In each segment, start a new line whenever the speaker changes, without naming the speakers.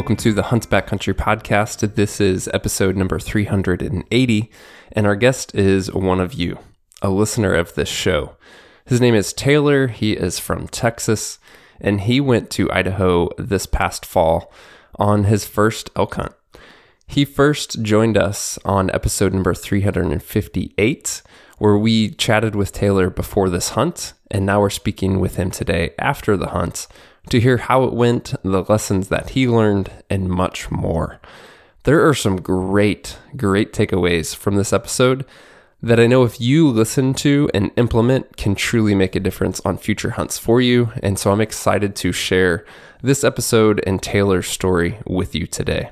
Welcome to the Hunt Country podcast. This is episode number 380, and our guest is one of you, a listener of this show. His name is Taylor. He is from Texas, and he went to Idaho this past fall on his first elk hunt. He first joined us on episode number 358, where we chatted with Taylor before this hunt, and now we're speaking with him today after the hunt to hear how it went, the lessons that he learned, and much more. There are some great, great takeaways from this episode that I know if you listen to and implement can truly make a difference on future hunts for you. And so I'm excited to share this episode and Taylor's story with you today.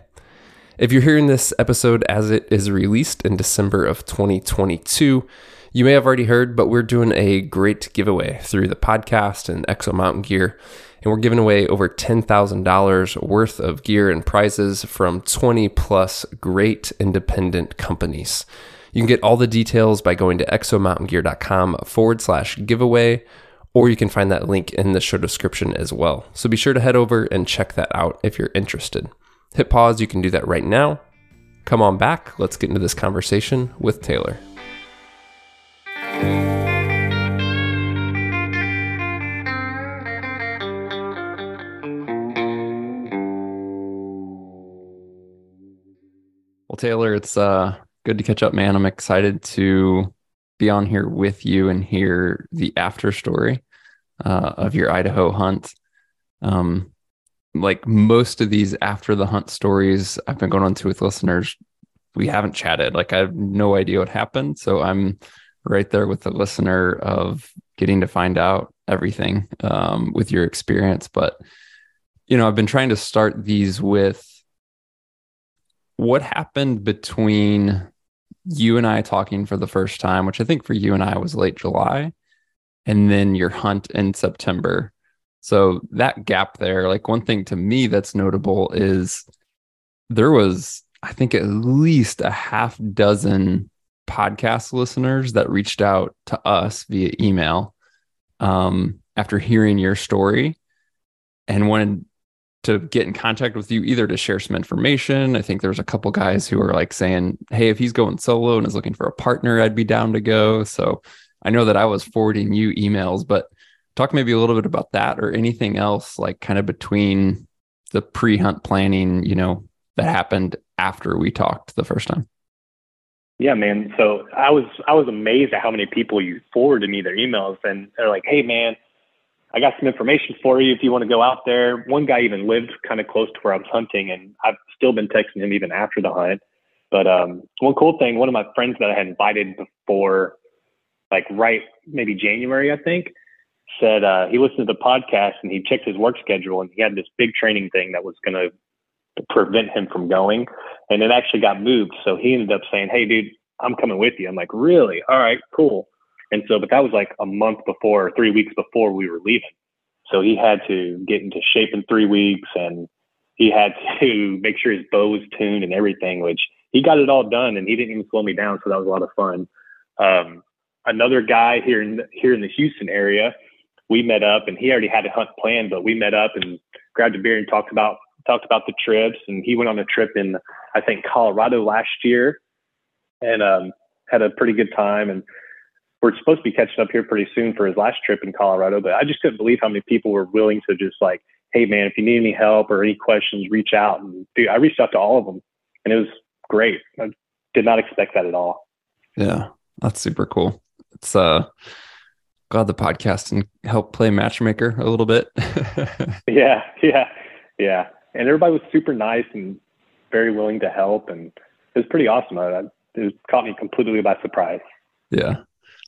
If you're hearing this episode as it is released in December of 2022, you may have already heard, but we're doing a great giveaway through the podcast and Exo Mountain Gear and we're giving away over $10,000 worth of gear and prizes from 20 plus great independent companies. You can get all the details by going to exomountaingear.com forward slash giveaway, or you can find that link in the show description as well. So be sure to head over and check that out if you're interested. Hit pause, you can do that right now. Come on back, let's get into this conversation with Taylor. Taylor, it's uh, good to catch up, man. I'm excited to be on here with you and hear the after story uh, of your Idaho hunt. Um, like most of these after the hunt stories I've been going on to with listeners, we haven't chatted. Like I have no idea what happened. So I'm right there with the listener of getting to find out everything um, with your experience. But, you know, I've been trying to start these with what happened between you and I talking for the first time, which I think for you and I was late July, and then your hunt in September. So that gap there, like one thing to me that's notable is there was, I think, at least a half dozen podcast listeners that reached out to us via email um, after hearing your story and wanted to get in contact with you either to share some information. I think there's a couple guys who are like saying, "Hey, if he's going solo and is looking for a partner, I'd be down to go." So I know that I was forwarding you emails, but talk maybe a little bit about that or anything else like kind of between the pre-hunt planning, you know, that happened after we talked the first time.
Yeah, man. So I was I was amazed at how many people you forwarded me their emails and they're like, "Hey, man, I got some information for you if you want to go out there. One guy even lived kind of close to where I was hunting, and I've still been texting him even after the hunt. But um, one cool thing, one of my friends that I had invited before, like right maybe January, I think, said uh, he listened to the podcast and he checked his work schedule, and he had this big training thing that was going to prevent him from going, and it actually got moved. So he ended up saying, "Hey, dude, I'm coming with you." I'm like, "Really? All right, cool." And so, but that was like a month before, three weeks before we were leaving. So he had to get into shape in three weeks and he had to make sure his bow was tuned and everything, which he got it all done and he didn't even slow me down. So that was a lot of fun. Um, another guy here in, here in the Houston area, we met up and he already had a hunt planned, but we met up and grabbed a beer and talked about, talked about the trips. And he went on a trip in, I think, Colorado last year and, um, had a pretty good time. And we're supposed to be catching up here pretty soon for his last trip in Colorado. But I just couldn't believe how many people were willing to just like, hey man, if you need any help or any questions, reach out. And dude, I reached out to all of them, and it was great. I did not expect that at all.
Yeah, that's super cool. It's uh glad the podcast and help play matchmaker a little bit.
yeah, yeah, yeah. And everybody was super nice and very willing to help, and it was pretty awesome. I, it caught me completely by surprise.
Yeah,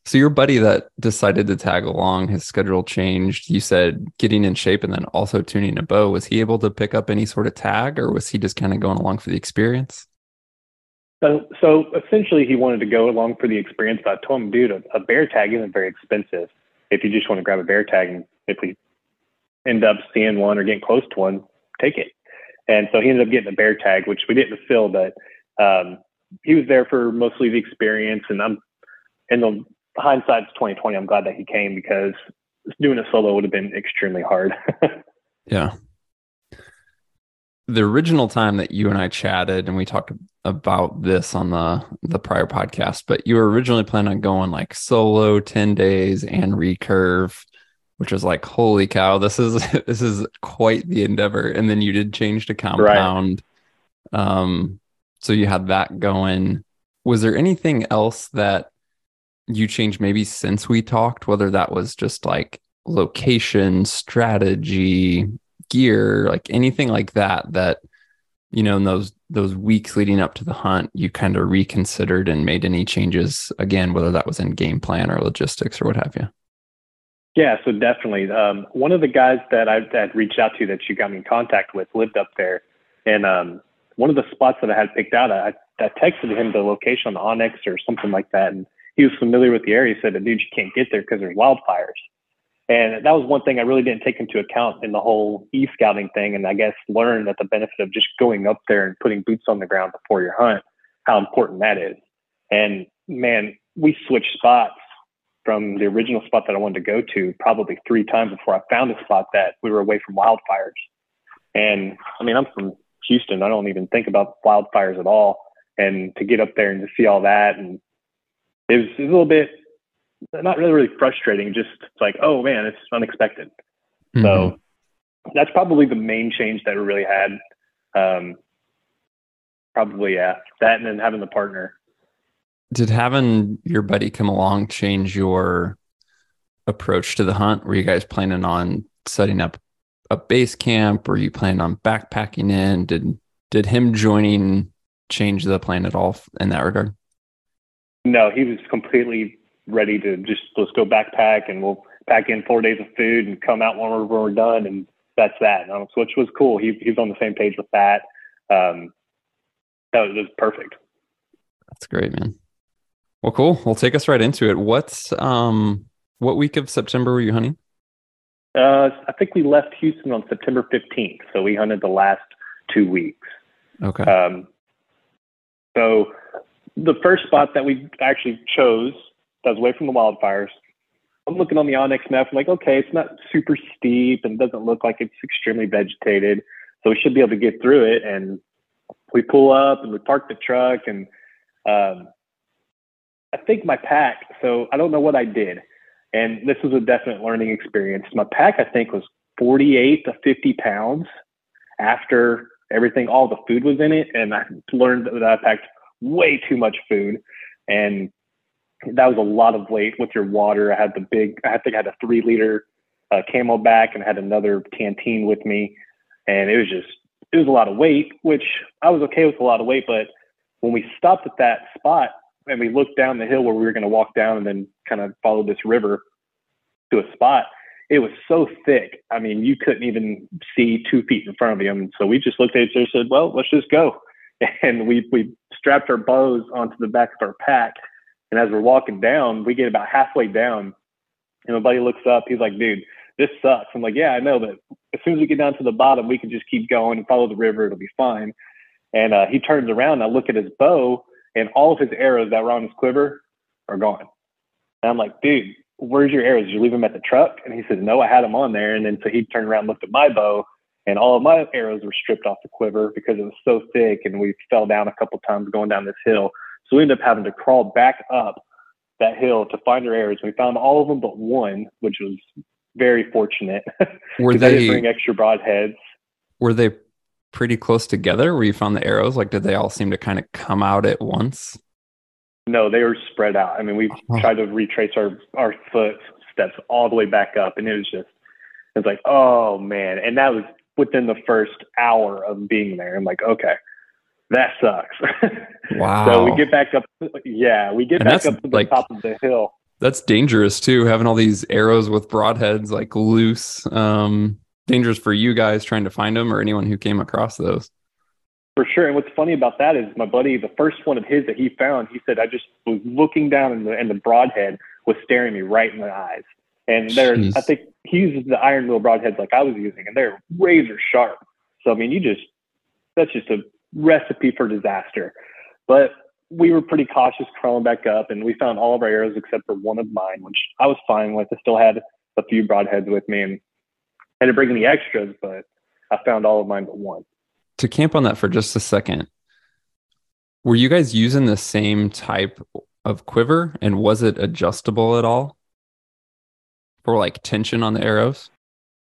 so your buddy that decided to tag along, his schedule changed. You said getting in shape and then also tuning a bow. Was he able to pick up any sort of tag, or was he just kind of going along for the experience?
So, so essentially, he wanted to go along for the experience. But I told him, dude, a, a bear tag isn't very expensive. If you just want to grab a bear tag, and if we end up seeing one or getting close to one, take it. And so he ended up getting a bear tag, which we didn't fill, but um, he was there for mostly the experience. And I'm in the hindsight's 2020. I'm glad that he came because doing a solo would have been extremely hard.
yeah. the original time that you and I chatted and we talked about this on the the prior podcast, but you were originally planning on going like solo 10 days and recurve, which was like, holy cow, this is this is quite the endeavor. And then you did change to compound. Right. Um, so you had that going. Was there anything else that you changed maybe since we talked, whether that was just like location, strategy, gear, like anything like that that you know in those those weeks leading up to the hunt you kind of reconsidered and made any changes again whether that was in game plan or logistics or what have you?
Yeah so definitely. Um, one of the guys that i had reached out to that you got me in contact with lived up there. And um, one of the spots that i had picked out I, I texted him the location on onX or something like that. And he was familiar with the area he said dude you can't get there because there's wildfires and that was one thing I really didn't take into account in the whole e scouting thing. And I guess learned that the benefit of just going up there and putting boots on the ground before your hunt, how important that is. And man, we switched spots from the original spot that I wanted to go to probably three times before I found a spot that we were away from wildfires. And I mean, I'm from Houston. I don't even think about wildfires at all. And to get up there and to see all that, and it was, it was a little bit not really really frustrating. Just like, oh man, it's unexpected. Mm-hmm. So that's probably the main change that we really had. Um, probably yeah, that and then having the partner.
Did having your buddy come along change your approach to the hunt? Were you guys planning on setting up a base camp? Were you planning on backpacking in? Did did him joining change the plan at all in that regard?
No, he was completely ready to just let's go backpack and we'll pack in four days of food and come out when we're, when we're done and that's that. Um, which was cool. He he was on the same page with that. Um, that was, was perfect.
That's great, man. Well, cool. We'll take us right into it. What's um what week of September were you hunting?
Uh, I think we left Houston on September 15th, so we hunted the last two weeks.
Okay.
Um, so the first spot that we actually chose that was away from the wildfires. I'm looking on the onX map. I'm like, okay, it's not super steep and doesn't look like it's extremely vegetated, so we should be able to get through it. And we pull up and we park the truck, and um, I think my pack. So I don't know what I did, and this was a definite learning experience. My pack, I think, was 48 to 50 pounds after everything, all the food was in it, and I learned that I packed way too much food, and that was a lot of weight with your water. I had the big, I think I had a three liter uh, CamelBak and had another canteen with me. And it was just, it was a lot of weight, which I was okay with a lot of weight. But when we stopped at that spot and we looked down the hill where we were going to walk down and then kind of follow this river to a spot, it was so thick. I mean, you couldn't even see two feet in front of you. And so we just looked at each other and said, well, let's just go. And we, we strapped our bows onto the back of our pack and as we're walking down, we get about halfway down, and my buddy looks up. He's like, "Dude, this sucks." I'm like, "Yeah, I know, but as soon as we get down to the bottom, we can just keep going and follow the river. It'll be fine." And uh, he turns around. And I look at his bow, and all of his arrows that were on his quiver are gone. And I'm like, "Dude, where's your arrows? Did you leave them at the truck?" And he says, "No, I had them on there." And then so he turned around, and looked at my bow, and all of my arrows were stripped off the quiver because it was so thick, and we fell down a couple times going down this hill. So we ended up having to crawl back up that hill to find our arrows. We found all of them but one, which was very fortunate.
Were they
bring extra broadheads?
Were they pretty close together where you found the arrows? Like, did they all seem to kind of come out at once?
No, they were spread out. I mean, we oh. tried to retrace our our footsteps all the way back up, and it was just, it was like, oh man, and that was within the first hour of being there. I'm like, okay, that sucks.
Wow.
so we get back up. Yeah, we get and back up to the like, top of the hill.
That's dangerous too, having all these arrows with broadheads like loose. Um, dangerous for you guys trying to find them or anyone who came across those.
For sure. And what's funny about that is my buddy, the first one of his that he found, he said, I just was looking down and the, and the broadhead was staring me right in the eyes. And there's, I think he uses the Iron Will broadheads like I was using, and they're razor sharp. So, I mean, you just, that's just a recipe for disaster. But we were pretty cautious crawling back up, and we found all of our arrows except for one of mine, which I was fine with. I still had a few broadheads with me, and I had to bring any extras, but I found all of mine but one.
to camp on that for just a second, were you guys using the same type of quiver and was it adjustable at all for like tension on the arrows?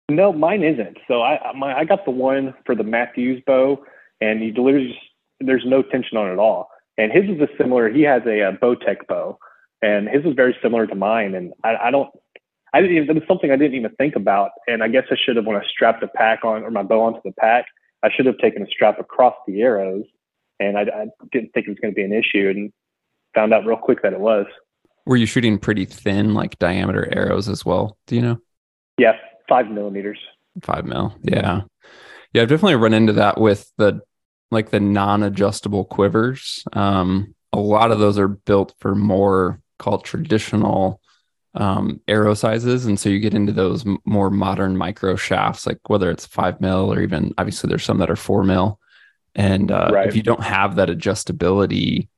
No, mine isn't. So I my, I got the one for the Mathews bow, and he literally just there's no tension on it at all. And his is a similar. He has a, a Bowtech bow, and his is very similar to mine. And I, I don't, I didn't even. It was something I didn't even think about. And I guess I should have when I strapped the pack on or my bow onto the pack. I should have taken a strap across the arrows, and I, I didn't think it was going to be an issue, and found out real quick that it was.
Were you shooting pretty thin, like diameter arrows as well? Do you know?
Yeah, five millimeters.
Five mil. Yeah. Yeah, I've definitely run into that with the like the non-adjustable quivers. Um, a lot of those are built for more called traditional um, arrow sizes, and so you get into those m- more modern micro shafts, like whether it's five mil or even obviously there's some that are four mil. And uh, right. if you don't have that adjustability,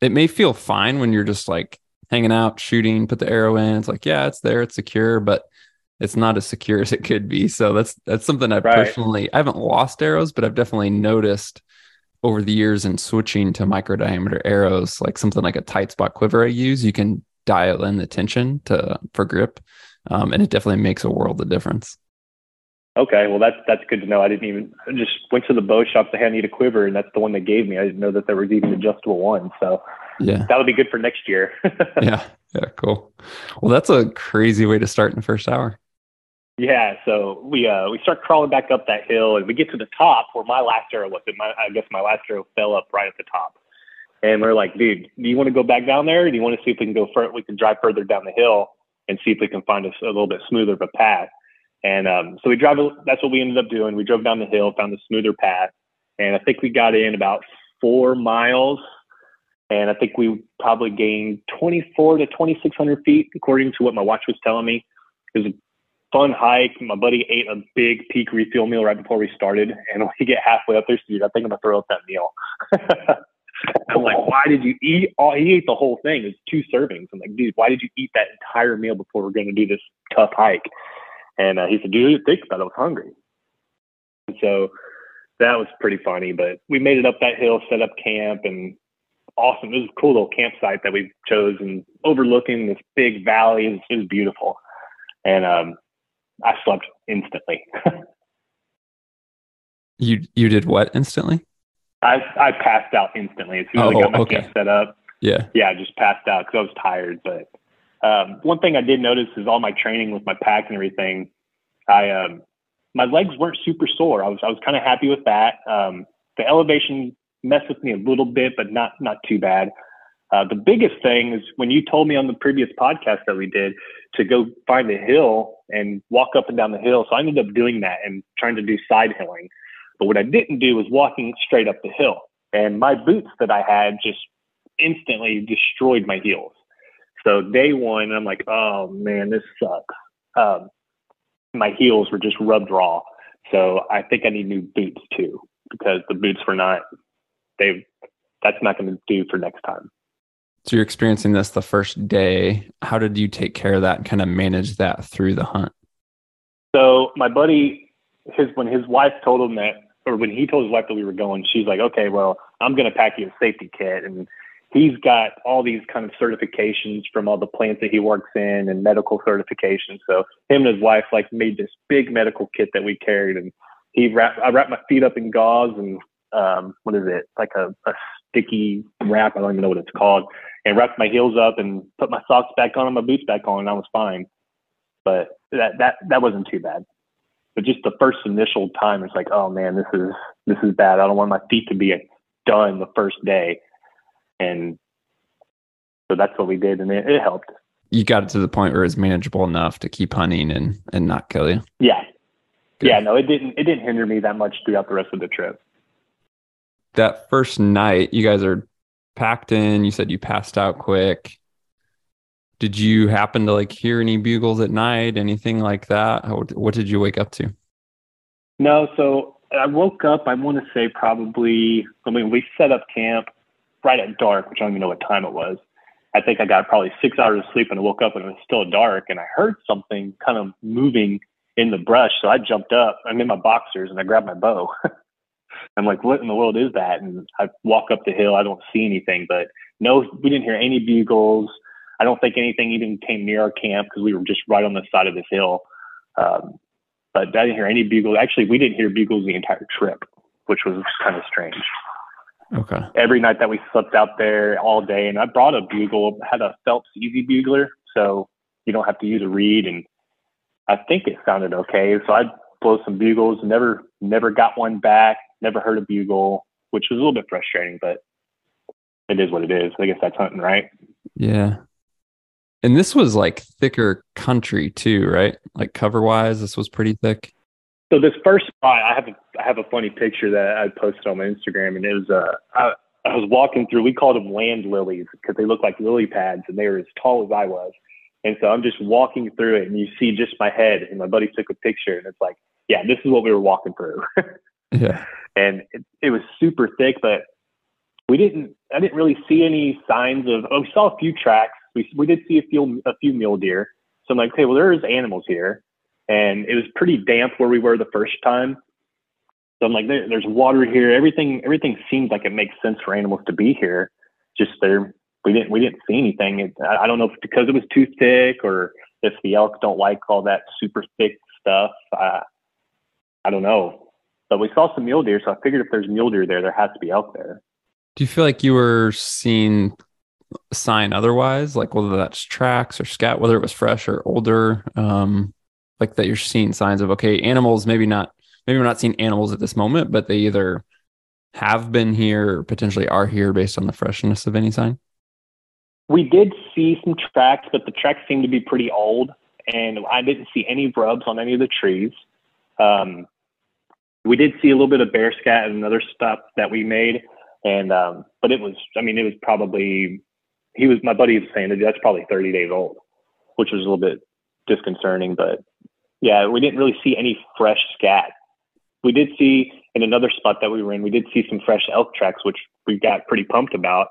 it may feel fine when you're just like hanging out, shooting, put the arrow in. It's like, yeah, it's there, it's secure, but it's not as secure as it could be. So that's that's something I've right. personally I haven't lost arrows, but I've definitely noticed over the years in switching to micro diameter arrows, like something like a tight spot quiver I use, you can dial in the tension to for grip, um, and it definitely makes a world of difference.
Okay, well that's that's good to know. I didn't even I just went to the bow shop to hand need a quiver, and that's the one they gave me. I didn't know that there was even adjustable ones, so yeah, that'll be good for next year.
yeah, yeah, cool. Well, that's a crazy way to start in the first hour.
Yeah, so we uh we start crawling back up that hill, and we get to the top where my last arrow was. My I guess my last arrow fell up right at the top, and we're like, dude, do you want to go back down there? Or do you want to see if we can go further? We can drive further down the hill and see if we can find a, a little bit smoother of a path. And um, so we drive. That's what we ended up doing. We drove down the hill, found a smoother path, and I think we got in about four miles. And I think we probably gained 24 to 2,600 feet, according to what my watch was telling me. It was a fun hike. My buddy ate a big Peak Refuel meal right before we started, and when we get halfway up there, dude, I think I'm gonna throw up that meal. I'm like, why did you eat all? He ate the whole thing. It's two servings. I'm like, dude, why did you eat that entire meal before we're to do this tough hike? And uh, he said, dude, think about it. I was hungry. And so that was pretty funny. But we made it up that hill, set up camp, and awesome. It was a cool little campsite that we chose and overlooking this big valley. It was, it was beautiful. And um, I slept instantly.
you you did what instantly?
I I passed out instantly as soon as oh, I got my okay. camp set up.
Yeah,
yeah, I just passed out because I was tired. But um, one thing I did notice is all my training with my pack and everything. I um, my legs weren't super sore. I was I was kind of happy with that. Um, the elevation messed with me a little bit, but not not too bad. Uh, the biggest thing is when you told me on the previous podcast that we did to go find a hill and walk up and down the hill. So I ended up doing that and trying to do side hilling. But what I didn't do was walking straight up the hill. And my boots that I had just instantly destroyed my heels. So day one, I'm like, oh man, this sucks. Um, my heels were just rubbed raw. So I think I need new boots too because the boots were not. They that's not going to do for next time.
So you're experiencing this the first day. How did you take care of that and kind of manage that through the hunt?
So my buddy, his when his wife told him that, or when he told his wife that we were going, she's like, "Okay, well, I'm going to pack you a safety kit." And he's got all these kind of certifications from all the plants that he works in and medical certifications. So him and his wife like made this big medical kit that we carried, and he wrapped I wrapped my feet up in gauze and um, what is it like a, a sticky wrap? I don't even know what it's called and wrapped my heels up and put my socks back on and my boots back on and I was fine. But that that that wasn't too bad. But just the first initial time it's like, oh man, this is this is bad. I don't want my feet to be done the first day. And so that's what we did and it, it helped.
You got it to the point where it's manageable enough to keep hunting and and not kill you.
Yeah. Good. Yeah, no, it didn't it didn't hinder me that much throughout the rest of the trip.
That first night, you guys are packed in. You said you passed out quick. Did you happen to like hear any bugles at night? Anything like that? What did you wake up to?
No, so I woke up. I want to say probably. I mean, we set up camp right at dark, which I don't even know what time it was. I think I got probably six hours of sleep and I woke up and it was still dark and I heard something kind of moving in the brush. So I jumped up. I'm in my boxers and I grabbed my bow. I'm like, what in the world is that? And I walk up the hill. I don't see anything, but no, we didn't hear any bugles. I don't think anything even came near our camp because we were just right on the side of this hill. Um, but I didn't hear any bugles. Actually, we didn't hear bugles the entire trip, which was kind of strange.
Okay.
Every night that we slept out there all day, and I brought a bugle, had a Phelps Easy Bugler, so you don't have to use a reed, and I think it sounded okay. So I blow some bugles. Never, never got one back. Never heard a bugle, which was a little bit frustrating, but it is what it is. I guess that's hunting, right?
Yeah. And this was like thicker country too, right? Like cover wise, this was pretty thick.
So this first spot, I have a, I have a funny picture that I posted on my Instagram, and it was uh, I, I was walking through. We called them land lilies because they look like lily pads, and they were as tall as I was. And so I'm just walking through it, and you see just my head. And my buddy took a picture, and it's like, yeah, this is what we were walking through.
yeah.
And it, it was super thick, but we didn't. I didn't really see any signs of. Oh, we saw a few tracks. We we did see a few a few mule deer. So I'm like, okay, well, there's animals here and it was pretty damp where we were the first time. So I'm like, there, there's water here. Everything, everything seems like it makes sense for animals to be here. Just there, we didn't, we didn't see anything. It, I, I don't know if because it was too thick or if the elk don't like all that super thick stuff. I, I don't know, but we saw some mule deer. So I figured if there's mule deer there, there has to be elk there.
Do you feel like you were seeing sign otherwise, like whether that's tracks or scat, whether it was fresh or older? Um, like that you're seeing signs of okay animals maybe not maybe we're not seeing animals at this moment but they either have been here or potentially are here based on the freshness of any sign
we did see some tracks but the tracks seemed to be pretty old and i didn't see any rubs on any of the trees um, we did see a little bit of bear scat and another stuff that we made and um, but it was i mean it was probably he was my buddy was saying that that's probably 30 days old which was a little bit disconcerting but yeah, we didn't really see any fresh scat. We did see in another spot that we were in, we did see some fresh elk tracks, which we got pretty pumped about.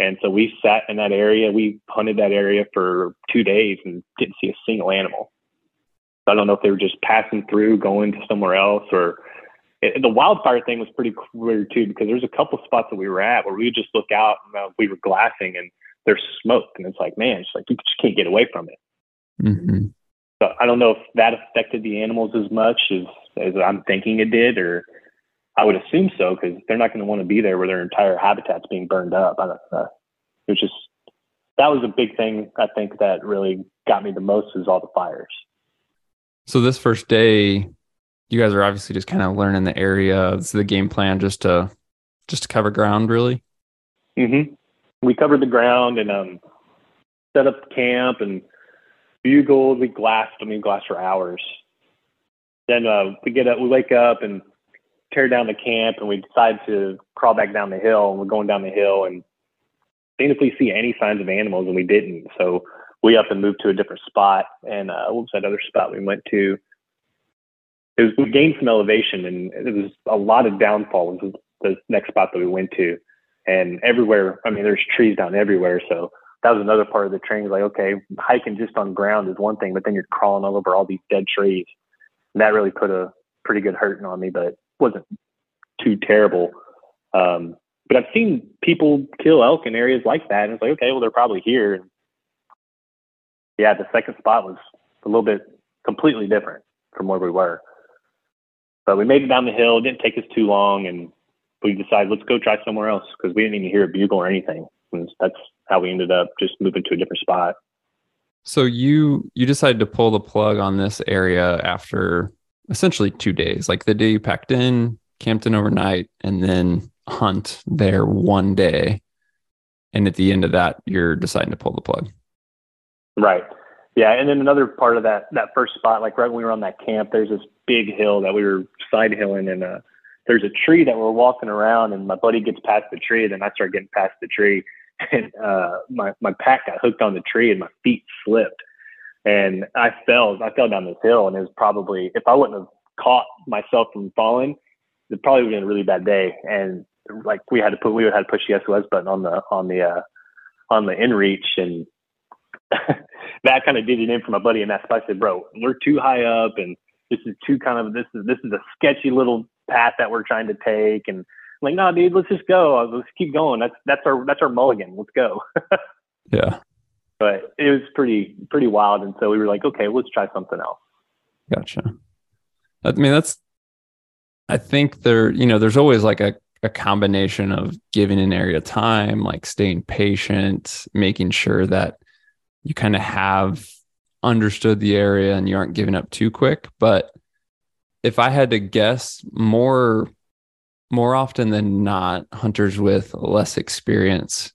And so we sat in that area. We hunted that area for two days and didn't see a single animal. So I don't know if they were just passing through, going to somewhere else, or it, the wildfire thing was pretty weird too because there's a couple spots that we were at where we would just look out and uh, we were glassing and there's smoke and it's like man, it's like you just can't get away from it.
Mm-hmm.
So I don't know if that affected the animals as much as, as I'm thinking it did, or I would assume so because they're not going to want to be there where their entire habitat's being burned up. I don't know. It was just that was a big thing I think that really got me the most is all the fires.
So this first day, you guys are obviously just kind of learning the area. It's the game plan just to just to cover ground, really.
Mm-hmm. We covered the ground and um, set up camp and bugled, we glassed, I mean, glassed for hours. Then uh, we get up, we wake up and tear down the camp, and we decide to crawl back down the hill. And we're going down the hill and seeing if we see any signs of animals, and we didn't. So we up and moved to a different spot. And uh, what was that other spot we went to? It was we gained some elevation, and it was a lot of downfall. Was the next spot that we went to, and everywhere. I mean, there's trees down everywhere, so that was another part of the training. Like, okay, hiking just on ground is one thing, but then you're crawling all over all these dead trees. And that really put a pretty good hurting on me, but wasn't too terrible. Um, but I've seen people kill elk in areas like that. And it's like, okay, well, they're probably here. Yeah, the second spot was a little bit completely different from where we were. But we made it down the hill. It didn't take us too long. And we decided, let's go try somewhere else because we didn't even hear a bugle or anything. And that's how we ended up just moving to a different spot.
So you you decided to pull the plug on this area after essentially two days, like the day you packed in, camped in overnight, and then hunt there one day. And at the end of that, you're deciding to pull the plug.
Right. Yeah. And then another part of that that first spot, like right when we were on that camp, there's this big hill that we were side hilling and uh there's a tree that we're walking around and my buddy gets past the tree and then I start getting past the tree and uh, my my pack got hooked on the tree and my feet slipped, and I fell. I fell down this hill, and it was probably if I wouldn't have caught myself from falling, it probably would have been a really bad day. And like we had to put we would have to push the SOS button on the on the uh, on the inReach, and that kind of did it in for my buddy. And that's why I said, bro, we're too high up, and this is too kind of this is this is a sketchy little path that we're trying to take. And I'm like, no, dude, let's just go. Let's keep going. That's that's our that's our mulligan. Let's go.
yeah.
But it was pretty pretty wild, and so we were like, okay, let's try something else.
Gotcha. I mean, that's. I think there, you know, there's always like a a combination of giving an area time, like staying patient, making sure that you kind of have understood the area and you aren't giving up too quick. But if I had to guess, more more often than not, hunters with less experience,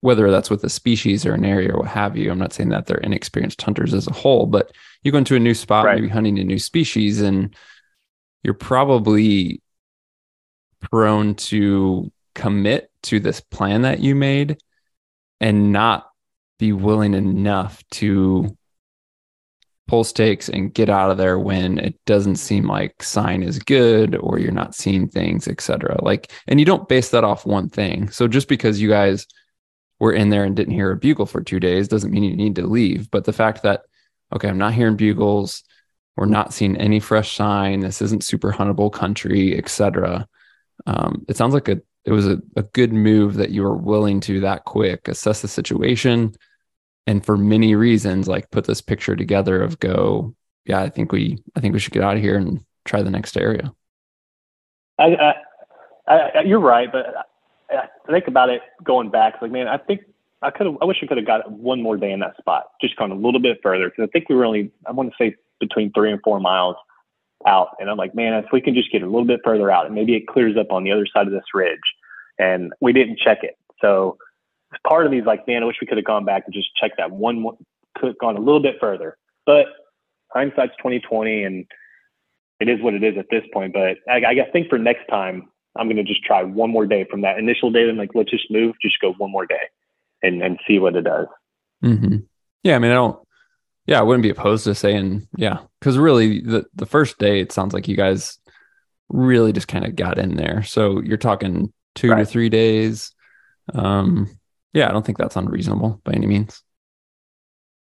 whether that's with a species or an area or what have you, I'm not saying that they're inexperienced hunters as a whole, but you go into a new spot, right. maybe hunting a new species, and you're probably prone to commit to this plan that you made and not be willing enough to pull stakes and get out of there when it doesn't seem like sign is good or you're not seeing things etc like and you don't base that off one thing. So just because you guys were in there and didn't hear a bugle for two days doesn't mean you need to leave. But the fact that okay i'm not hearing bugles we're not seeing any fresh sign this isn't super huntable country etc um, it sounds like a it was a, a good move that you were willing to that quick assess the situation and for many reasons like put this picture together of go yeah i think we i think we should get out of here and try the next area
i, I, I you're right but I, I think about it going back like man i think i could have i wish i could have got one more day in that spot just gone a little bit further because i think we were only i want to say between three and four miles out. And I'm like, man, if we can just get a little bit further out and maybe it clears up on the other side of this ridge. And we didn't check it. So part of me is like, man, I wish we could have gone back and just checked that one, could have gone a little bit further. But hindsight's 2020 and it is what it is at this point. But I, I think for next time, I'm going to just try one more day from that initial day. And like, let's just move, just go one more day and, and see what it does.
Mm-hmm. Yeah. I mean, I don't, yeah, I wouldn't be opposed to saying, yeah, because really the, the first day, it sounds like you guys really just kind of got in there. So you're talking two right. to three days. Um, yeah, I don't think that's unreasonable by any means.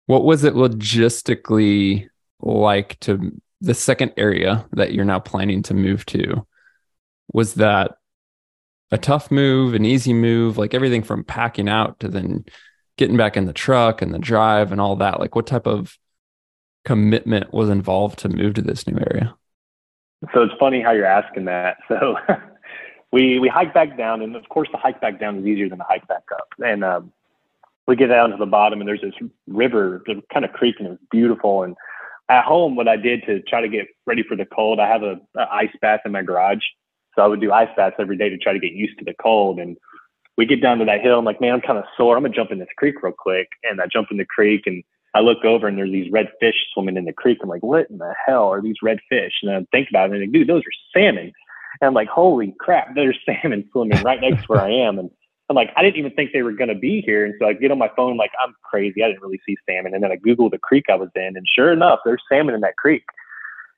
What was it logistically like to the second area that you're now planning to move to? Was that a tough move, an easy move, like everything from packing out to then getting back in the truck and the drive and all that like what type of commitment was involved to move to this new area
so it's funny how you're asking that so we we hike back down and of course the hike back down is easier than the hike back up and um, we get down to the bottom and there's this river the kind of creek and it's beautiful and at home what i did to try to get ready for the cold i have a, a ice bath in my garage so i would do ice baths every day to try to get used to the cold and we get down to that hill. I'm like, man, I'm kind of sore. I'm gonna jump in this creek real quick. And I jump in the creek and I look over and there's these red fish swimming in the creek. I'm like, what in the hell are these red fish? And I think about it and I'm like, dude, those are salmon. And I'm like, holy crap, there's salmon swimming right next to where I am. And I'm like, I didn't even think they were going to be here. And so I get on my phone, like, I'm crazy. I didn't really see salmon. And then I Google the creek I was in, and sure enough, there's salmon in that creek.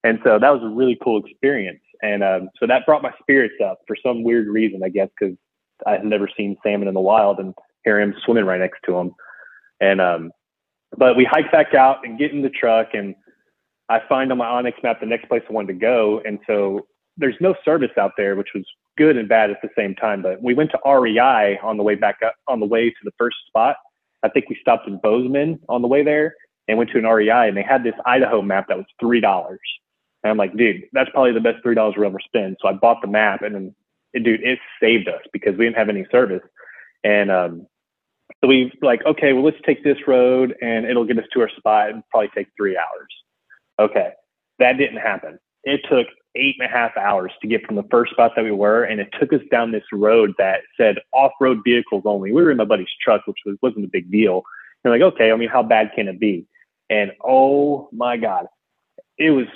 And so that was a really cool experience. And um, so that brought my spirits up for some weird reason, I guess, because I had never seen salmon in the wild and here I am swimming right next to them. And um, but we hike back out and get in the truck and I find on my onX map the next place I wanted to go. And so there's no service out there, which was good and bad at the same time. But we went to REI on the way back up on the way to the first spot. I think we stopped in Bozeman on the way there and went to an REI and they had this Idaho map that was three dollars. And I'm like, dude, that's probably the best three dollars we'll ever spend. So I bought the map and then dude, it saved us because we didn't have any service. And um, so we like, okay, well, let's take this road and it'll get us to our spot. It'll probably take three hours. Okay. That didn't happen. It took eight and a half hours to get from the first spot that we were. And it took us down this road that said off road vehicles only. We were in my buddy's truck, which was, wasn't a big deal. And like, okay, I mean, how bad can it be? And oh my God, it was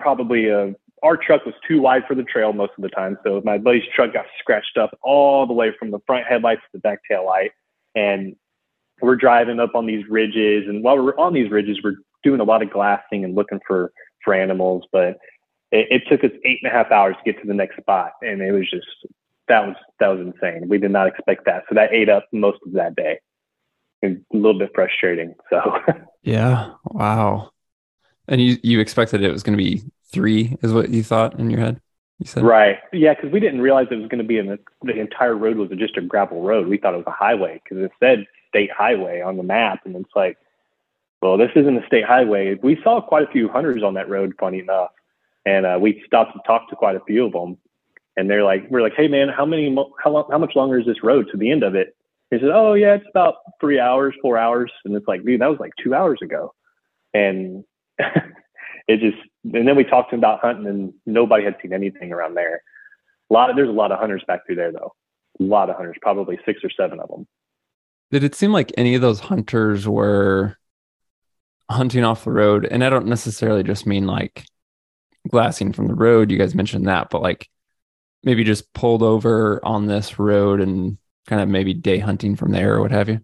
probably a our truck was too wide for the trail most of the time. So my buddy's truck got scratched up all the way from the front headlights to the back tail light. And we're driving up on these ridges. And while we're on these ridges, we're doing a lot of glassing and looking for, for animals. But it, it took us eight and a half hours to get to the next spot. And it was just, that was, that was insane. We did not expect that. So that ate up most of that day. And a little bit frustrating. So,
yeah. Wow. And you, you expected it was going to be three is what you thought in your head You said
Right. Yeah, because we didn't realize it was going to be in the, the entire road was just a gravel road. We thought it was a highway because it said state highway on the map, and it's like, well, this isn't a state highway. We saw quite a few hunters on that road, funny enough, and uh, we stopped to talk to quite a few of them, and they're like, we're like, hey man, how many, how long, how much longer is this road to the end of it? He said, oh yeah, it's about three hours, four hours, and it's like, dude, that was like two hours ago, and it just and then we talked to him about hunting and nobody had seen anything around there. A lot of there's a lot of hunters back through there though. A lot of hunters probably six or seven of them
Did it seem like any of those hunters were hunting off the road? And I don't necessarily just mean like glassing from the road. You guys mentioned that, but like maybe just pulled over on this road and kind of maybe day hunting from there or what have you.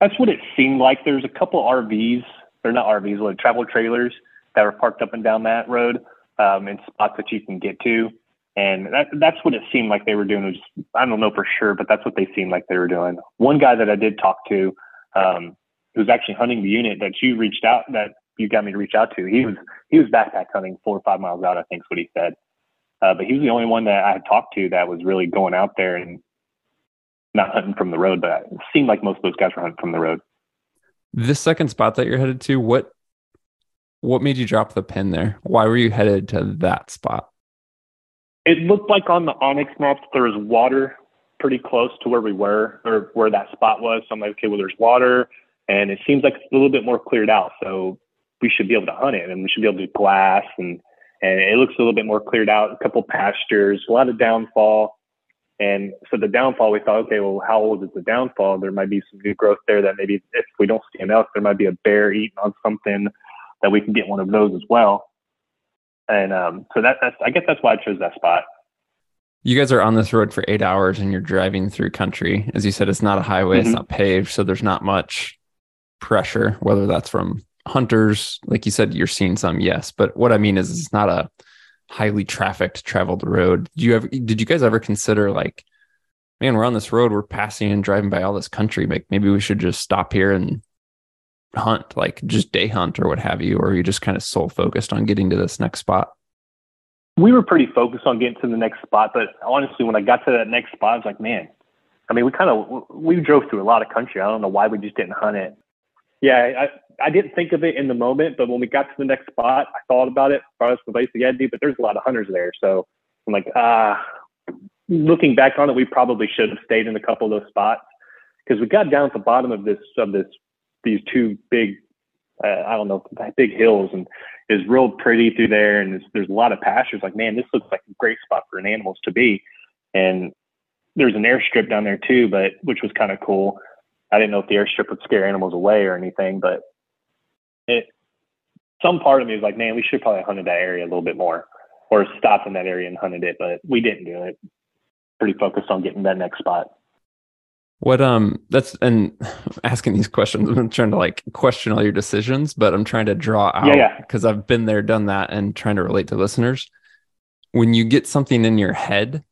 that's what it seemed like there's a couple rvs they're not rvs like travel trailers that were parked up and down that road um, in spots that you can get to and that, that's what it seemed like they were doing was i don't know for sure but that's what they seemed like they were doing one guy that i did talk to um, who's actually hunting the unit that you reached out that you got me to reach out to. He was he was backpack hunting four or five miles out i think is what he said. Uh, but he was the only one that i had talked to that was really going out there and not hunting from the road but it seemed like most of those guys were hunting from the road.
This second spot that you're headed to, what what made you drop the pin there? Why were you headed to that spot?
it looked like on the onX maps there was water pretty close to where we were or where that spot was. So i'm like okay well there's water and it seems like it's a little bit more cleared out. So we should be able to hunt it and we should be able to glass and and it looks a little bit more cleared out a couple pastures a lot of downfall and so the downfall we thought okay well how old is the downfall there might be some new growth there that maybe if we don't stand up there might be a bear eating on something that we can get one of those as well and um, so that, that's I guess that's why I chose that spot.
You guys are on this road for eight hours and you're driving through country. As you said, it's not a highway, it's
Mhm.
not paved, so there's not much pressure, whether that's from hunters, like you said, you're seeing some, yes. But what I mean is it's not a highly trafficked traveled road. Did you ever did you guys ever consider like, man, we're on this road, we're passing and driving by all this country. Like maybe we should just stop here and hunt, like just day hunt or what have you, or are you just kind of sole focused on getting to this next spot?
We were pretty focused on getting to the next spot, but honestly, when I got to that next spot, I was like, man, I mean, we kind of we drove through a lot of country. I don't know why we just didn't hunt it. Yeah, I didn't think of it in the moment, but when we got to the next spot, I thought about it. Us to the place, yeah, dude, but there's a lot of hunters there, so I'm like, ah. looking back on it, we probably should have stayed in a couple of those spots because we got down at the bottom of this of this these two big uh, I don't know big hills and it's real pretty through there and there's, there's a lot of pastures like man this looks like a great spot for an animals to be and there's an airstrip down there too but which was kind of cool I didn't know if the airstrip would scare animals away or anything but it some part of me was like man we should probably hunted that area a little bit more or stopped in that area and hunted it but we didn't do it pretty focused on getting that next spot
What um that's and asking these questions, I'm trying to like question all your decisions, but I'm trying to draw out
Yeah, yeah.
because I've been there, done that, and trying to relate to listeners. When you get something in your head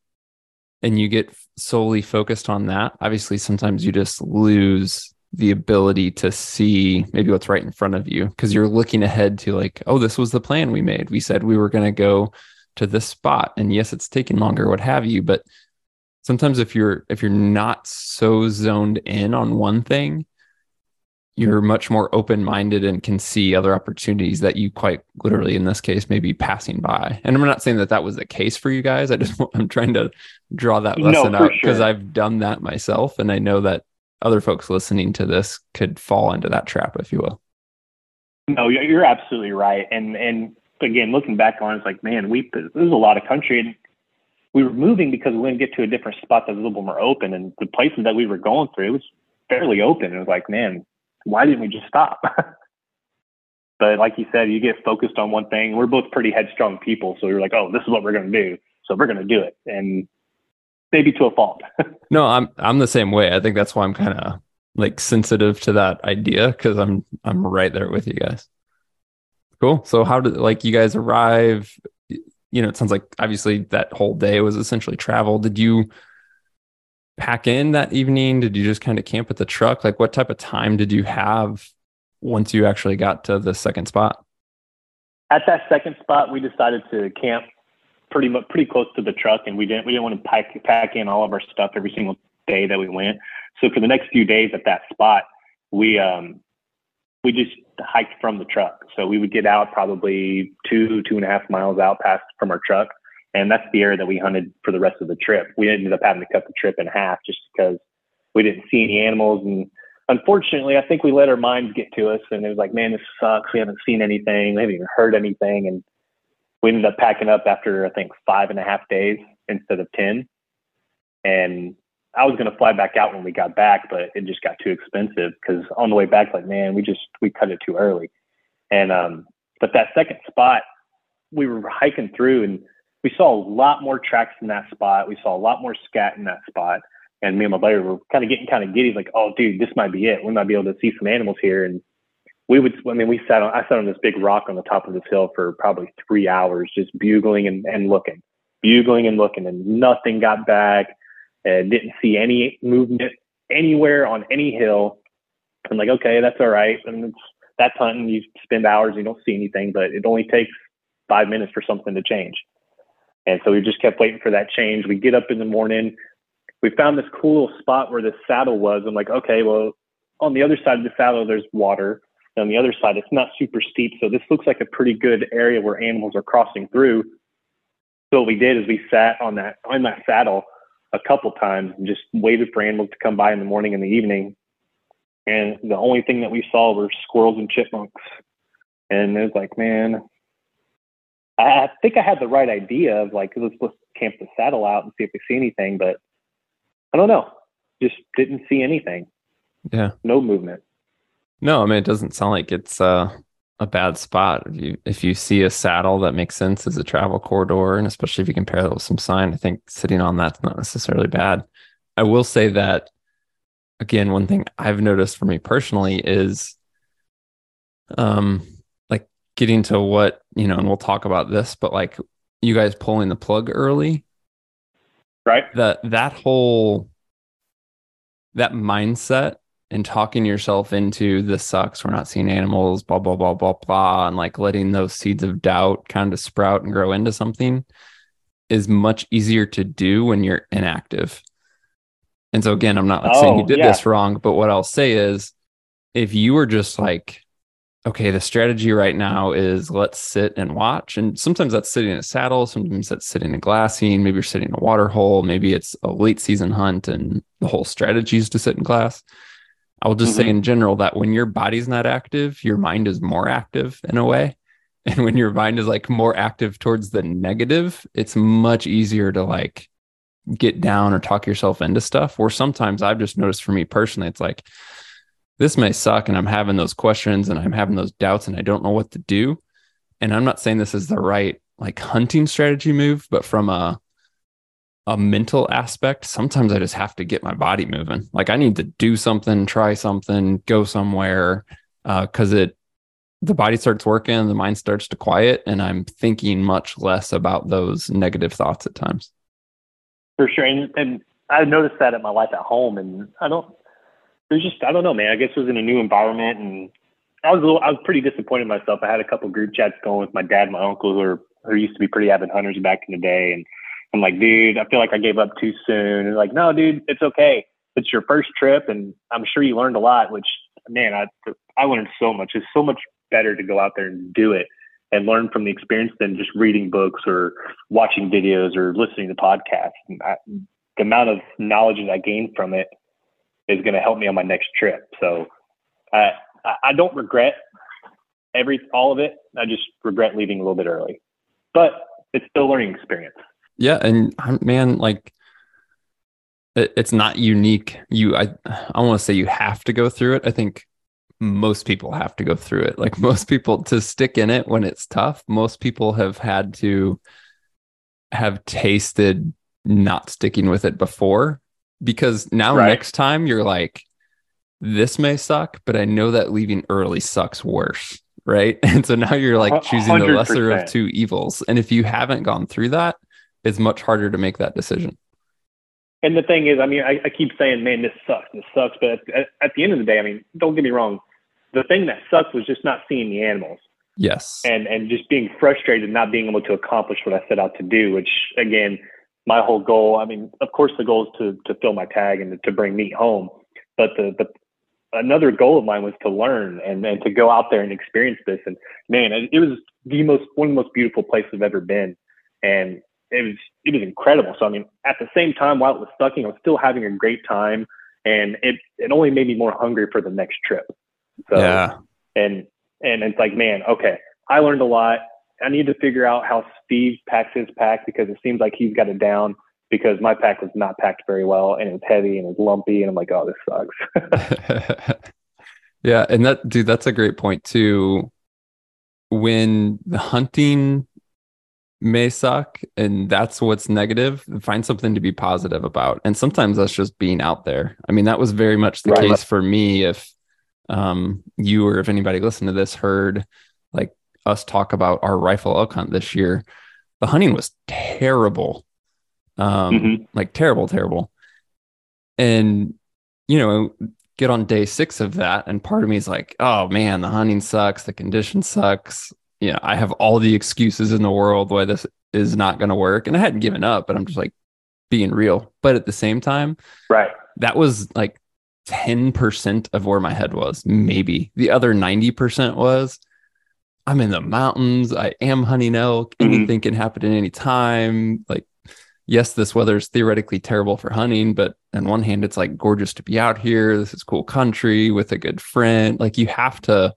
and you get solely focused on that, obviously sometimes you just lose the ability to see maybe what's right in front of you because you're looking ahead to like, oh, this was the plan we made. We said we were going to go to this spot, and yes, it's taking longer, what have you, but sometimes if you're if you're not so zoned in on one thing you're much more open-minded and can see other opportunities that you quite literally in this case may be passing by and i'm not saying that that was the case for you guys i just i'm trying to draw that lesson
for
out because
sure.
i've done that myself and i know that other folks listening to this could fall into that trap if you will
No, you're absolutely right. And and again, looking back on it, it's like, man, we there's a lot of country, and we were moving because we wouldn't get to a different spot that was a little more open. And the places that we were going through, it was fairly open. It was like, man, why didn't we just stop? but like you said, you get focused on one thing. We're both pretty headstrong people, so we were like, oh, this is what we're going to do, so we're going to do it, and maybe to a fault.
no i'm i'm the same way. I think that's why i'm kind of like sensitive to that idea because i'm i'm right there with you guys. Cool. So how did like you guys arrive? You know it sounds like obviously that whole day was essentially travel. Did you pack in that evening? Did you just kind of camp at the truck? Like what type of time did you have once you actually got to the second spot?
At that second spot, we decided to camp pretty much pretty close to the truck, and we didn't we didn't want to pack pack in all of our stuff every single day that we went. So for the next few days at that spot, we um we just hiked from the truck. So we would get out probably two two and a half miles out past from our truck, and that's the area that we hunted for the rest of the trip. We ended up having to cut the trip in half just because we didn't see any animals and unfortunately, I think we let our minds get to us, and it was like, man, this sucks. We haven't seen anything. We haven't even heard anything, and we ended up packing up after I think five and a half days instead of ten. And I was going to fly back out when we got back, but it just got too expensive because on the way back, like, man, we just we cut it too early. And um, but that second spot, we were hiking through, and we saw a lot more tracks in that spot. We saw a lot more scat in that spot and me and my buddy were kind of getting kind of giddy, like, oh, dude, this might be it. We might be able to see some animals here. And we would, I mean, we sat on, I sat on this big rock on the top of this hill for probably three hours, just bugling and, and looking, bugling and looking, and nothing got back and didn't see any movement anywhere on any hill. I'm like, okay, that's all right. And it's, that's hunting. You spend hours, you don't see anything, but it only takes five minutes for something to change. And so we just kept waiting for that change. We get up in the morning, we found this cool spot where the saddle was. I'm like, okay, well, on the other side of the saddle, there's water. And on the other side, it's not super steep. So this looks like a pretty good area where animals are crossing through. So what we did is we sat on that on that saddle a couple times and just waited for animals to come by in the morning and the evening. And the only thing that we saw were squirrels and chipmunks. And it was like, man, I think I had the right idea of like, let's, let's camp the saddle out and see if we see anything. But I don't know. Just didn't see anything.
Yeah.
No movement.
No, I mean it doesn't sound like it's uh, a bad spot. If you if you see a saddle that makes sense as a travel corridor, and especially if you compare that with some sign, I think sitting on that's not necessarily bad. I will say that again, one thing I've noticed for me personally is um like getting to what, you know, and we'll talk about this, but like you guys pulling the plug early
right
that that whole that mindset and talking yourself into this sucks we're not seeing animals blah blah blah blah blah and like letting those seeds of doubt kind of sprout and grow into something is much easier to do when you're inactive and so again i'm not like oh, saying you oh, did yeah. this wrong but what i'll say is if you were just like okay, the strategy right now is let's sit and watch. And sometimes that's sitting in a saddle, sometimes that's sitting in glassing, maybe you're sitting in a water hole, maybe it's a late season hunt and the whole strategy is to sit in glass. I will just mm-hmm. say in general that when your body's not active, your mind is more active in a way. And when your mind is like more active towards the negative, it's much easier to like get down or talk yourself into stuff. Or sometimes I've just noticed for me personally, it's like, this may suck and I'm having those questions and I'm having those doubts and I don't know what to do. And I'm not saying this is the right like hunting strategy move, but from a a mental aspect, sometimes I just have to get my body moving. Like I need to do something, try something, go somewhere, because uh, it the body starts working, the mind starts to quiet, and I'm thinking much less about those negative thoughts at times.
For sure, and, and I noticed that in my life at home, and I don't it was just I don't know, man. I guess it was in a new environment, and I was a little, I was pretty disappointed in myself. I had a couple group chats going with my dad, and my uncle, who are who used to be pretty avid hunters back in the day, and I'm like, dude, I feel like I gave up too soon. And like, no, dude, it's okay. It's your first trip, and I'm sure you learned a lot. Which, man, I I learned so much. It's so much better to go out there and do it and learn from the experience than just reading books or watching videos or listening to podcasts. I, the amount of knowledge that I gained from it is going to help me on my next trip. So I I don't regret every all of it. I just regret leaving a little bit early, but it's still a learning experience.
Yeah, and man, like it, it's not unique. You, I, I want to say you have to go through it. I think most people have to go through it. Like most people to stick in it when it's tough. Most people have had to have tasted not sticking with it before because now right. next time you're like, this may suck, but I know that leaving early sucks worse. Right. And so now you're like choosing 100%. the lesser of two evils. And if you haven't gone through that, it's much harder to make that decision.
And the thing is, I mean, I, I keep saying, man, this sucks, this sucks. But at, at, the end of the day, I mean, don't get me wrong. The thing that sucks was just not seeing the animals.
Yes.
And and just being frustrated, not being able to accomplish what I set out to do, which again, my whole goal, I mean, of course the goal is to to fill my tag and to bring meat home. But the the another goal of mine was to learn and, and to go out there and experience this. And man, it, it was the most one of the most beautiful places I've ever been. And it was it was incredible. So I mean, at the same time, while it was sucking, I was still having a great time, and it it only made me more hungry for the next trip. So,
yeah.
And and it's like, man, okay, I learned a lot. I need to figure out how Steve packs his pack because it seems like he's got it down. Because my pack was not packed very well, and it was heavy and it was lumpy, and I'm like, oh, this
sucks. yeah, and that dude, that's a great point too. When the hunting may suck and that's what's negative find something to be positive about. And sometimes that's just being out there. I mean that was very much the right. case for me if um, you or if anybody listened to this heard like us talk about our rifle elk hunt this year. The hunting was terrible. Um, mm-hmm. like terrible terrible. And you know get on day six of that and part of me is like oh man the hunting sucks. The condition sucks you know, I have all the excuses in the world why this is not going to work. And I hadn't given up, but I'm just like being real. But at the same time,
right.
That was like 10% of where my head was, maybe. The other 90% was I'm in the mountains. I am hunting elk. Mm-hmm. Anything can happen at any time. Like, yes, this weather is theoretically terrible for hunting, but on one hand, it's like gorgeous to be out here. This is cool country with a good friend. Like, you have to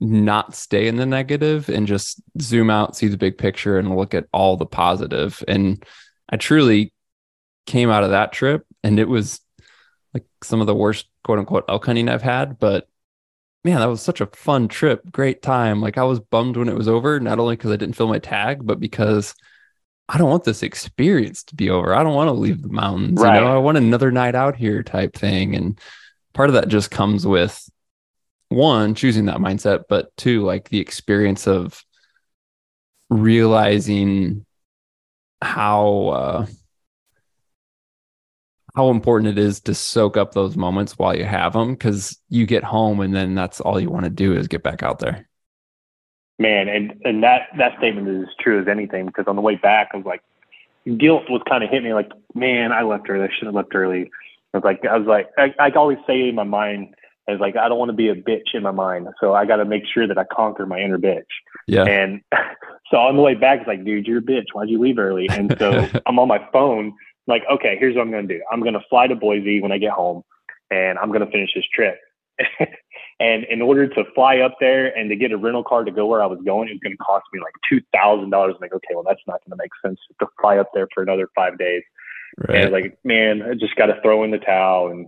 not stay in the negative and just zoom out, see the big picture, and look at all the positive. And I truly came out of that trip, and it was like some of the worst quote unquote elk hunting I've had. But man, that was such a fun trip, great time. Like I was bummed when it was over, not only because I didn't fill my tag, but because I don't want this experience to be over. I don't want to leave the mountains. Right. You know, I want another night out here type thing. And part of that just comes with one choosing that mindset but two like the experience of realizing how uh how important it is to soak up those moments while you have them because you get home and then that's all you want to do is get back out there.
Man and and that that statement is as true as anything because on the way back i was like guilt was kind of hitting me like man i left early i should have left early. I was like i was like i, I always say in my mind it's like I don't want to be a bitch in my mind, so I got to make sure that I conquer my inner bitch.
Yeah.
And so on the way back, it's like, dude, you're a bitch. Why'd you leave early? And so I'm on my phone, like, okay, here's what I'm gonna do. I'm gonna fly to Boise when I get home, and I'm gonna finish this trip. and in order to fly up there and to get a rental car to go where I was going, it was gonna cost me like two thousand dollars. I'm like, okay, well, that's not gonna make sense to fly up there for another five days. Right. And like, man, I just got to throw in the towel. And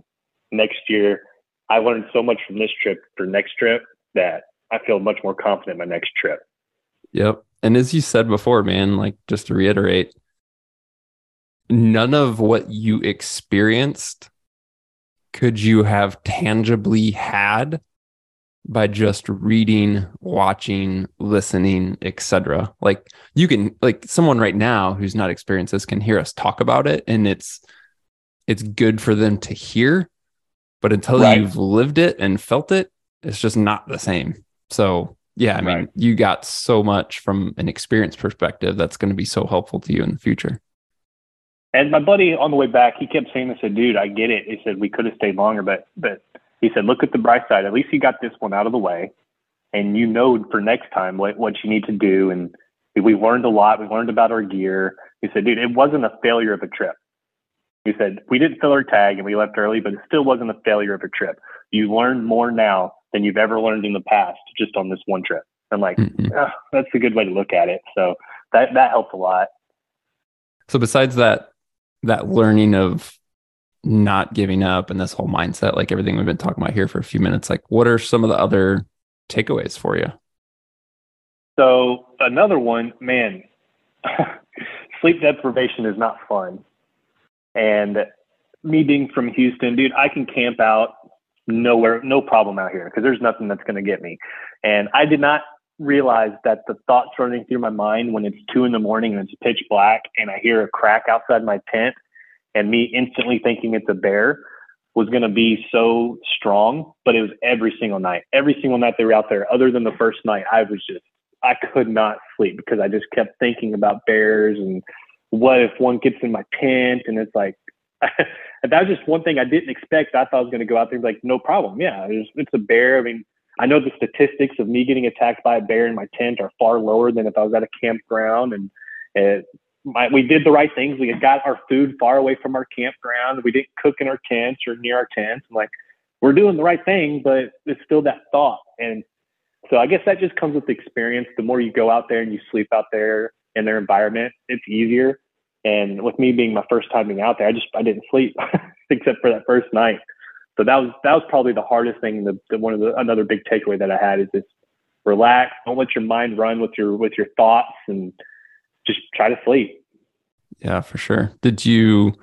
next year I learned so much from this trip for next trip that I feel much more confident my next trip.
Yep. And as you said before, man, like just to reiterate, none of what you experienced could you have tangibly had by just reading, watching, listening, etc. Like you can like someone right now who's not experienced this can hear us talk about it and it's it's good for them to hear, but until right. you've lived it and felt it, it's just not the same. So, yeah, I mean, right. you got so much from an experience perspective that's going to be so helpful to you in the future.
And my buddy on the way back, he kept saying, "I said, dude, I get it." He said we could have stayed longer, but but he said, look at the bright side. At least you got this one out of the way, and you know for next time what what you need to do. And we learned a lot. We learned about our gear. He said, dude, it wasn't a failure of a trip. He said, We didn't fill our tag and we left early, but it still wasn't a failure of a trip. You learned more now than you've ever learned in the past just on this one trip. I'm like, oh, that's a good way to look at it. So that that helped a lot.
So besides that that learning of not giving up and this whole mindset, like everything we've been talking about here for a few minutes, like what are some of the other takeaways for you?
So another one, man, sleep deprivation is not fun. And me being from Houston, dude, I can camp out nowhere, no problem out here because there's nothing that's going to get me. And I did not realize that the thoughts running through my mind when it's two in the morning and it's pitch black and I hear a crack outside my tent and me instantly thinking it's a bear was going to be so strong, but it was every single night. Every single night they were out there, other than the first night, I was just, I could not sleep because I just kept thinking about bears and what if one gets in my tent and it's like, that was just one thing I didn't expect. I thought I was going to go out there and be like, no problem. Yeah, it's, a bear. I mean, I know the statistics of me getting attacked by a bear in my tent are far lower than if I was at a campground and it, my, we did the right things. We had got our food far away from our campground. We didn't cook in our tents or near our tents. I'm like, we're doing the right thing, but it's still that thought. And so I guess that just comes with experience. The more you go out there and you sleep out there in their environment, it's easier. And with me being my first time being out there, I just I didn't sleep except for that first night. So that was that was probably the hardest thing. The, the one of the another big takeaway that I had is just relax. Don't let your mind run with your with your thoughts and just try to sleep.
Yeah, for sure. Did you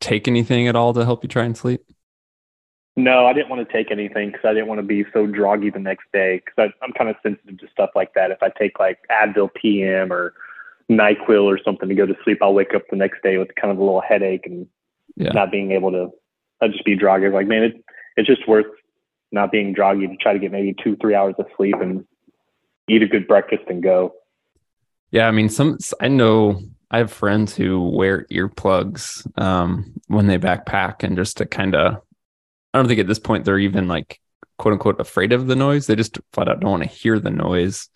take anything at all to help you try and sleep?
No, I didn't want to take anything because I didn't want to be so droggy the next day. Because I'm kind of sensitive to stuff like that. If I take like Advil PM or Nyquil or something to go to sleep, I'll wake up the next day with kind of a little headache and yeah. not being able to. I'd just be droggy. Like, man, it, it's just worth not being droggy to try to get maybe two, three hours of sleep and eat a good breakfast and go.
Yeah, I mean, some I know I have friends who wear earplugs um, when they backpack, and just to kind of, I don't think at this point they're even like quote unquote afraid of the noise. They just flat out don't want to hear the noise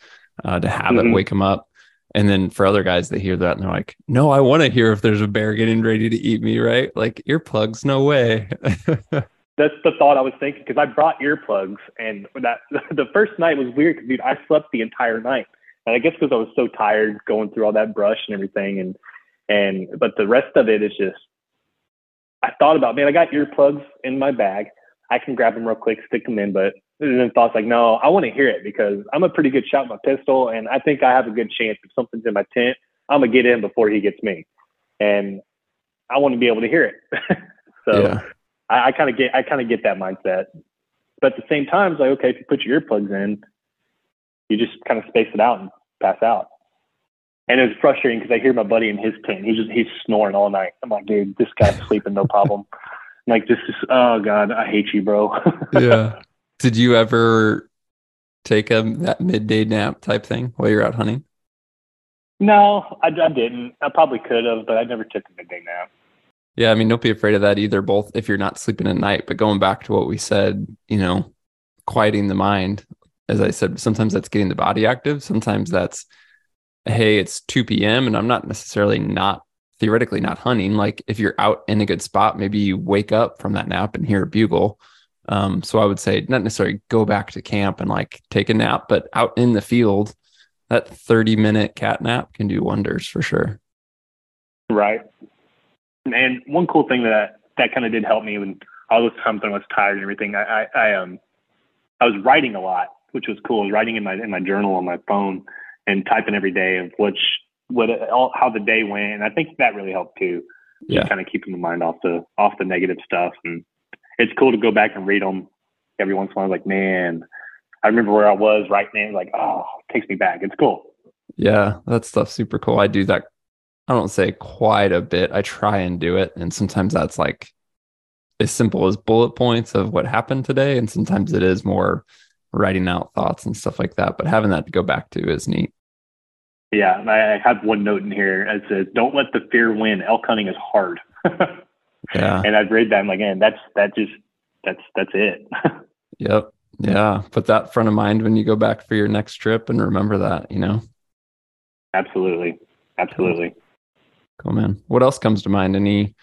uh, to have mm-hmm. it wake them up. And then for other guys, they hear that and they're like, "No, I want to hear if there's a bear getting ready to eat me." Right? Like earplugs, no way.
That's the thought I was thinking because I brought earplugs, and that the first night was weird, because dude. I slept the entire night. And I guess because I was so tired going through all that brush and everything, and and but the rest of it is just. I thought about man, I got earplugs in my bag. I can grab them real quick, stick them in, but then thoughts like, no, I want to hear it because I'm a pretty good shot with my pistol, and I think I have a good chance if something's in my tent, I'm gonna get in before he gets me, and I want to be able to hear it. so yeah. I, I kind of get I kind of get that mindset, but at the same time, it's like okay, if you put your earplugs in, you just kind of space it out and pass out. And it was frustrating because I hear my buddy in his tent. He's just he's snoring all night. I'm like, dude, this guy's sleeping no problem. I'm like, this is oh god, I hate you, bro.
yeah. Did you ever take a that midday nap type thing while you're out hunting?
No, I, I didn't. I probably could have, but I never took a midday nap.
Yeah, I mean, don't be afraid of that either. Both if you're not sleeping at night, but going back to what we said, you know, quieting the mind as I said, sometimes that's getting the body active. Sometimes that's, hey, it's 2 p.m. and I'm not necessarily not theoretically not hunting. Like if you're out in a good spot, maybe you wake up from that nap and hear a bugle. Um, so I would say not necessarily go back to camp and like take a nap, but out in the field, that 30 minute cat nap can do wonders for sure.
Right. And one cool thing that that kind of did help me when I was I was tired and everything. I, I, I um I was writing a lot which was cool. I was writing in my in my journal on my phone and typing every day of which what all, how the day went, and I think that really helped too. Yeah, kind of keeping the mind off the off the negative stuff, and it's cool to go back and read them every once in a while. Like, man, I remember where I was right now. Like, oh, it takes me back. It's cool.
Yeah, that stuff's super cool. I do that. I don't say quite a bit. I try and do it, and sometimes that's like as simple as bullet points of what happened today, and sometimes it is more writing out thoughts and stuff like that. But having that to go back to is neat.
Yeah, I have one note in here that says, "Don't let the fear win. Elk hunting is hard."
yeah,
and I've read that. I'm like, man, that's that just that's that's it.
yep. Yeah. Put that front of mind when you go back for your next trip, and remember that. You know.
Absolutely. Absolutely.
Cool, man. What else comes to mind? Any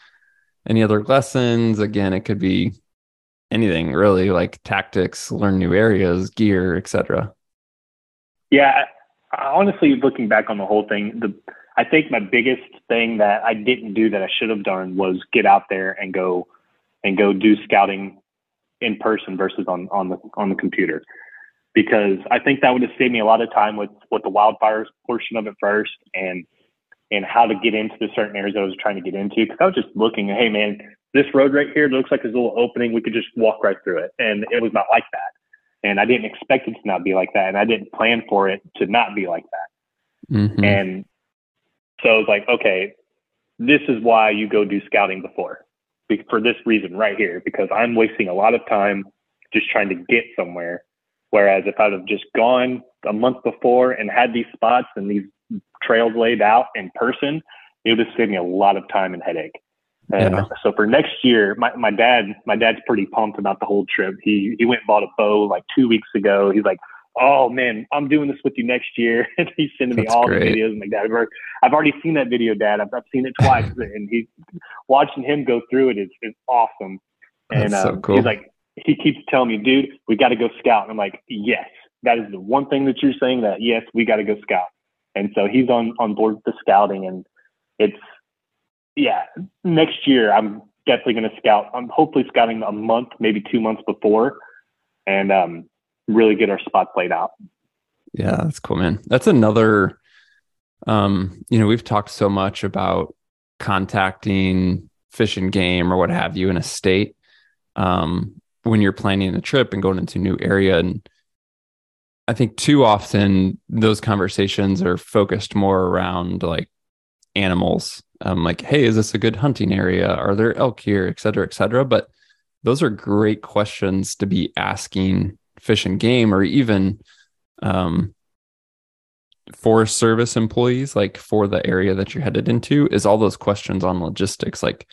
any other lessons? Again, it could be anything really like tactics learn new areas gear etc
yeah honestly looking back on the whole thing the i think my biggest thing that i didn't do that i should have done was get out there and go and go do scouting in person versus on on the on the computer because i think that would have saved me a lot of time with with the wildfires portion of it first and and how to get into the certain areas that I was trying to get into. Because I was just looking, hey man, this road right here looks like there's a little opening. We could just walk right through it. And it was not like that. And I didn't expect it to not be like that. And I didn't plan for it to not be like that. Mm-hmm. And so I was like, okay, this is why you go do scouting before. for this reason right here, because I'm wasting a lot of time just trying to get somewhere. Whereas if I'd have just gone a month before and had these spots and these trails laid out in person, it would have saved me a lot of time and headache. And yeah. so for next year, my, my dad, my dad's pretty pumped about the whole trip. He he went and bought a bow like two weeks ago. He's like, "Oh man, I'm doing this with you next year." and he's sending That's me all great. the videos. I'm like, Dad, I've already seen that video, Dad. I've, I've seen it twice, and he watching him go through it is is awesome. And That's so um, cool. he's like, he keeps telling me, "Dude, we got to go scout." And I'm like, "Yes, that is the one thing that you're saying. That yes, we got to go scout." And so he's on on board with the scouting, and it's yeah, next year I'm definitely going to scout. I'm hopefully scouting a month, maybe two months before, and um, really get our spots laid out.
Yeah, that's cool, man. That's another. Um, you know, we've talked so much about contacting fish and game or what have you in a state um, when you're planning a trip and going into a new area. And I think too often those conversations are focused more around like animals um, like hey is this a good hunting area are there elk here et cetera et cetera but those are great questions to be asking fish and game or even um, forest service employees like for the area that you're headed into is all those questions on logistics like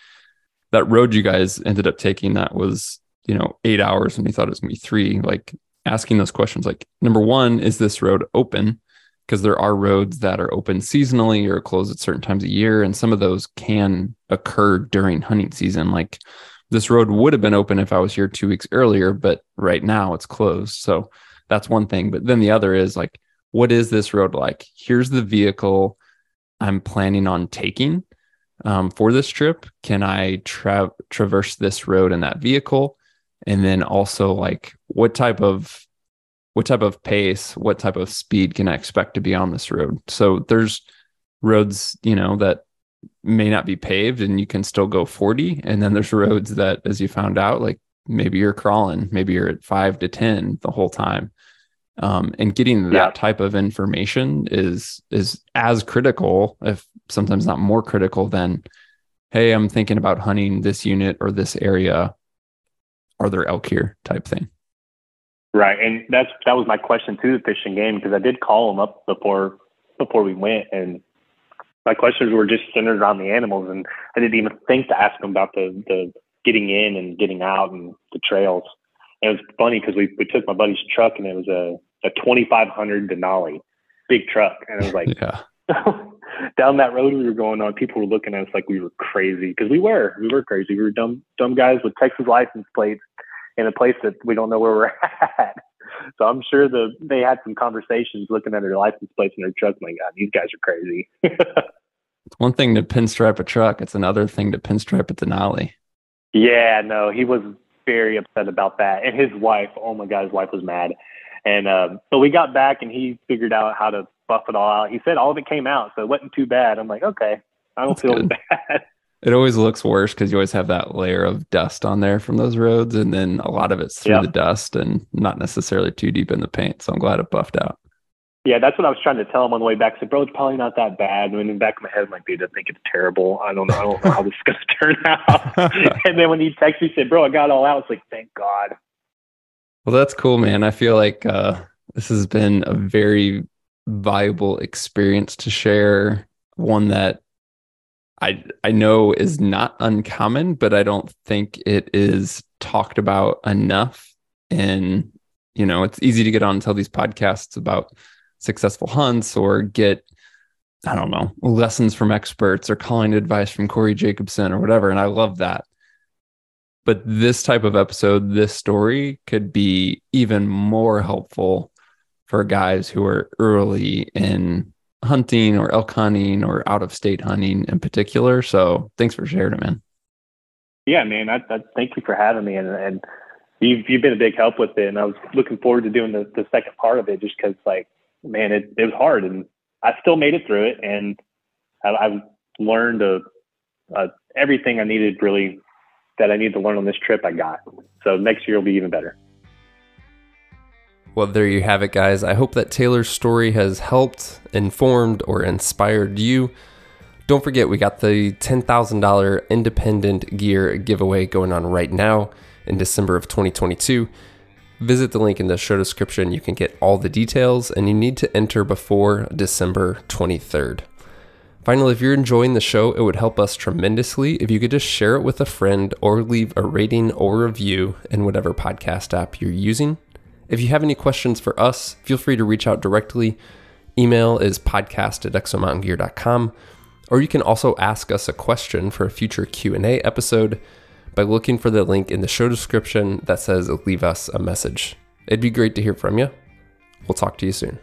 that road you guys ended up taking that was you know eight hours and you thought it was gonna be three like asking those questions like number one is this road open? Because there are roads that are open seasonally or closed at certain times of year and some of those can occur during hunting season like this road would have been open if i was here two weeks earlier but right now it's closed. So that's one thing. But then the other is like what is this road like? Here's the vehicle i'm planning on taking um, for this trip. Can i tra- traverse this road in that vehicle? And then also like what type of what type of pace, what type of speed can I expect to be on this road? So there's roads, you know, that may not be paved and you can still go 40. And then there's roads that, as you found out, like maybe you're crawling, maybe you're at five to 10 the whole time. Um, and getting that yeah. type of information is is as critical, if sometimes not more critical than, hey, I'm thinking about hunting this unit or this area. Are there elk here? Type thing.
Right, and that's that was my question to the fish and game because I did call them up before before we went, and my questions were just centered around the animals, and I didn't even think to ask them about the the getting in and getting out and the trails. And it was funny because we we took my buddy's truck and it was a a 2500 Denali, big truck, and it was like. yeah. down that road we were going on, people were looking at us like we were crazy because we were, we were crazy. We were dumb, dumb guys with Texas license plates in a place that we don't know where we're at. So I'm sure the they had some conversations looking at their license plates and their truck. My God, these guys are crazy.
it's one thing to pinstripe a truck; it's another thing to pinstripe a Denali.
Yeah, no, he was very upset about that, and his wife. Oh my God, his wife was mad. And um, so we got back, and he figured out how to buff it all out. He said all of it came out, so it wasn't too bad. I'm like, okay, I don't That's feel good.
It always looks worse because you always have that layer of dust on there from those roads, and then a lot of it's through the dust and not necessarily too deep in the paint. So I'm glad it buffed out.
Yeah, that's what I was trying to tell him on the way back. I said, bro, it's probably not that bad. And in the back of my head, I'm like, dude, I think it's terrible. I don't know. I don't know how this is going to turn out. and then when he texted me, said, bro, I got all out. It's like, thank God.
Well, that's cool, man. I feel like uh, this has been a very valuable experience to share. One that I I know is not uncommon, but I don't think it is talked about enough. And you know, it's easy to get on and tell these podcasts about successful hunts or get I don't know lessons from experts or calling advice from Corey Jacobson or whatever, and I love that. But this type of episode, this story could be even more helpful for guys who are early in hunting or elk hunting or out of state hunting in particular. So thanks for sharing it, man.
Yeah, man. I, I thank you for having me, and, and you've you've been a big help with it. And I was looking forward to doing the, the second part of it, just because, like, man, it it was hard, and I still made it through it, and I, I've learned a, a, everything I needed really that I needed to learn on this trip. I got so next year will be even better.
Well, there you have it, guys. I hope that Taylor's story has helped, informed, or inspired you
Don't forget, we got the $10,000 independent gear giveaway going on right now in December of 2022. Visit the link in the show description. You can get all the details, and you need to enter before December 23rd. Finally, if you're enjoying the show, it would help us tremendously if you could just share it with a friend or leave a rating or review in whatever podcast app you're using. If you have any questions for us, feel free to reach out directly. Email is podcast at exomountaingear.com, or you can also ask us a question for a future Q&A episode by looking for the link in the show description that says leave us a message. It'd be great to hear from you. We'll talk to you soon.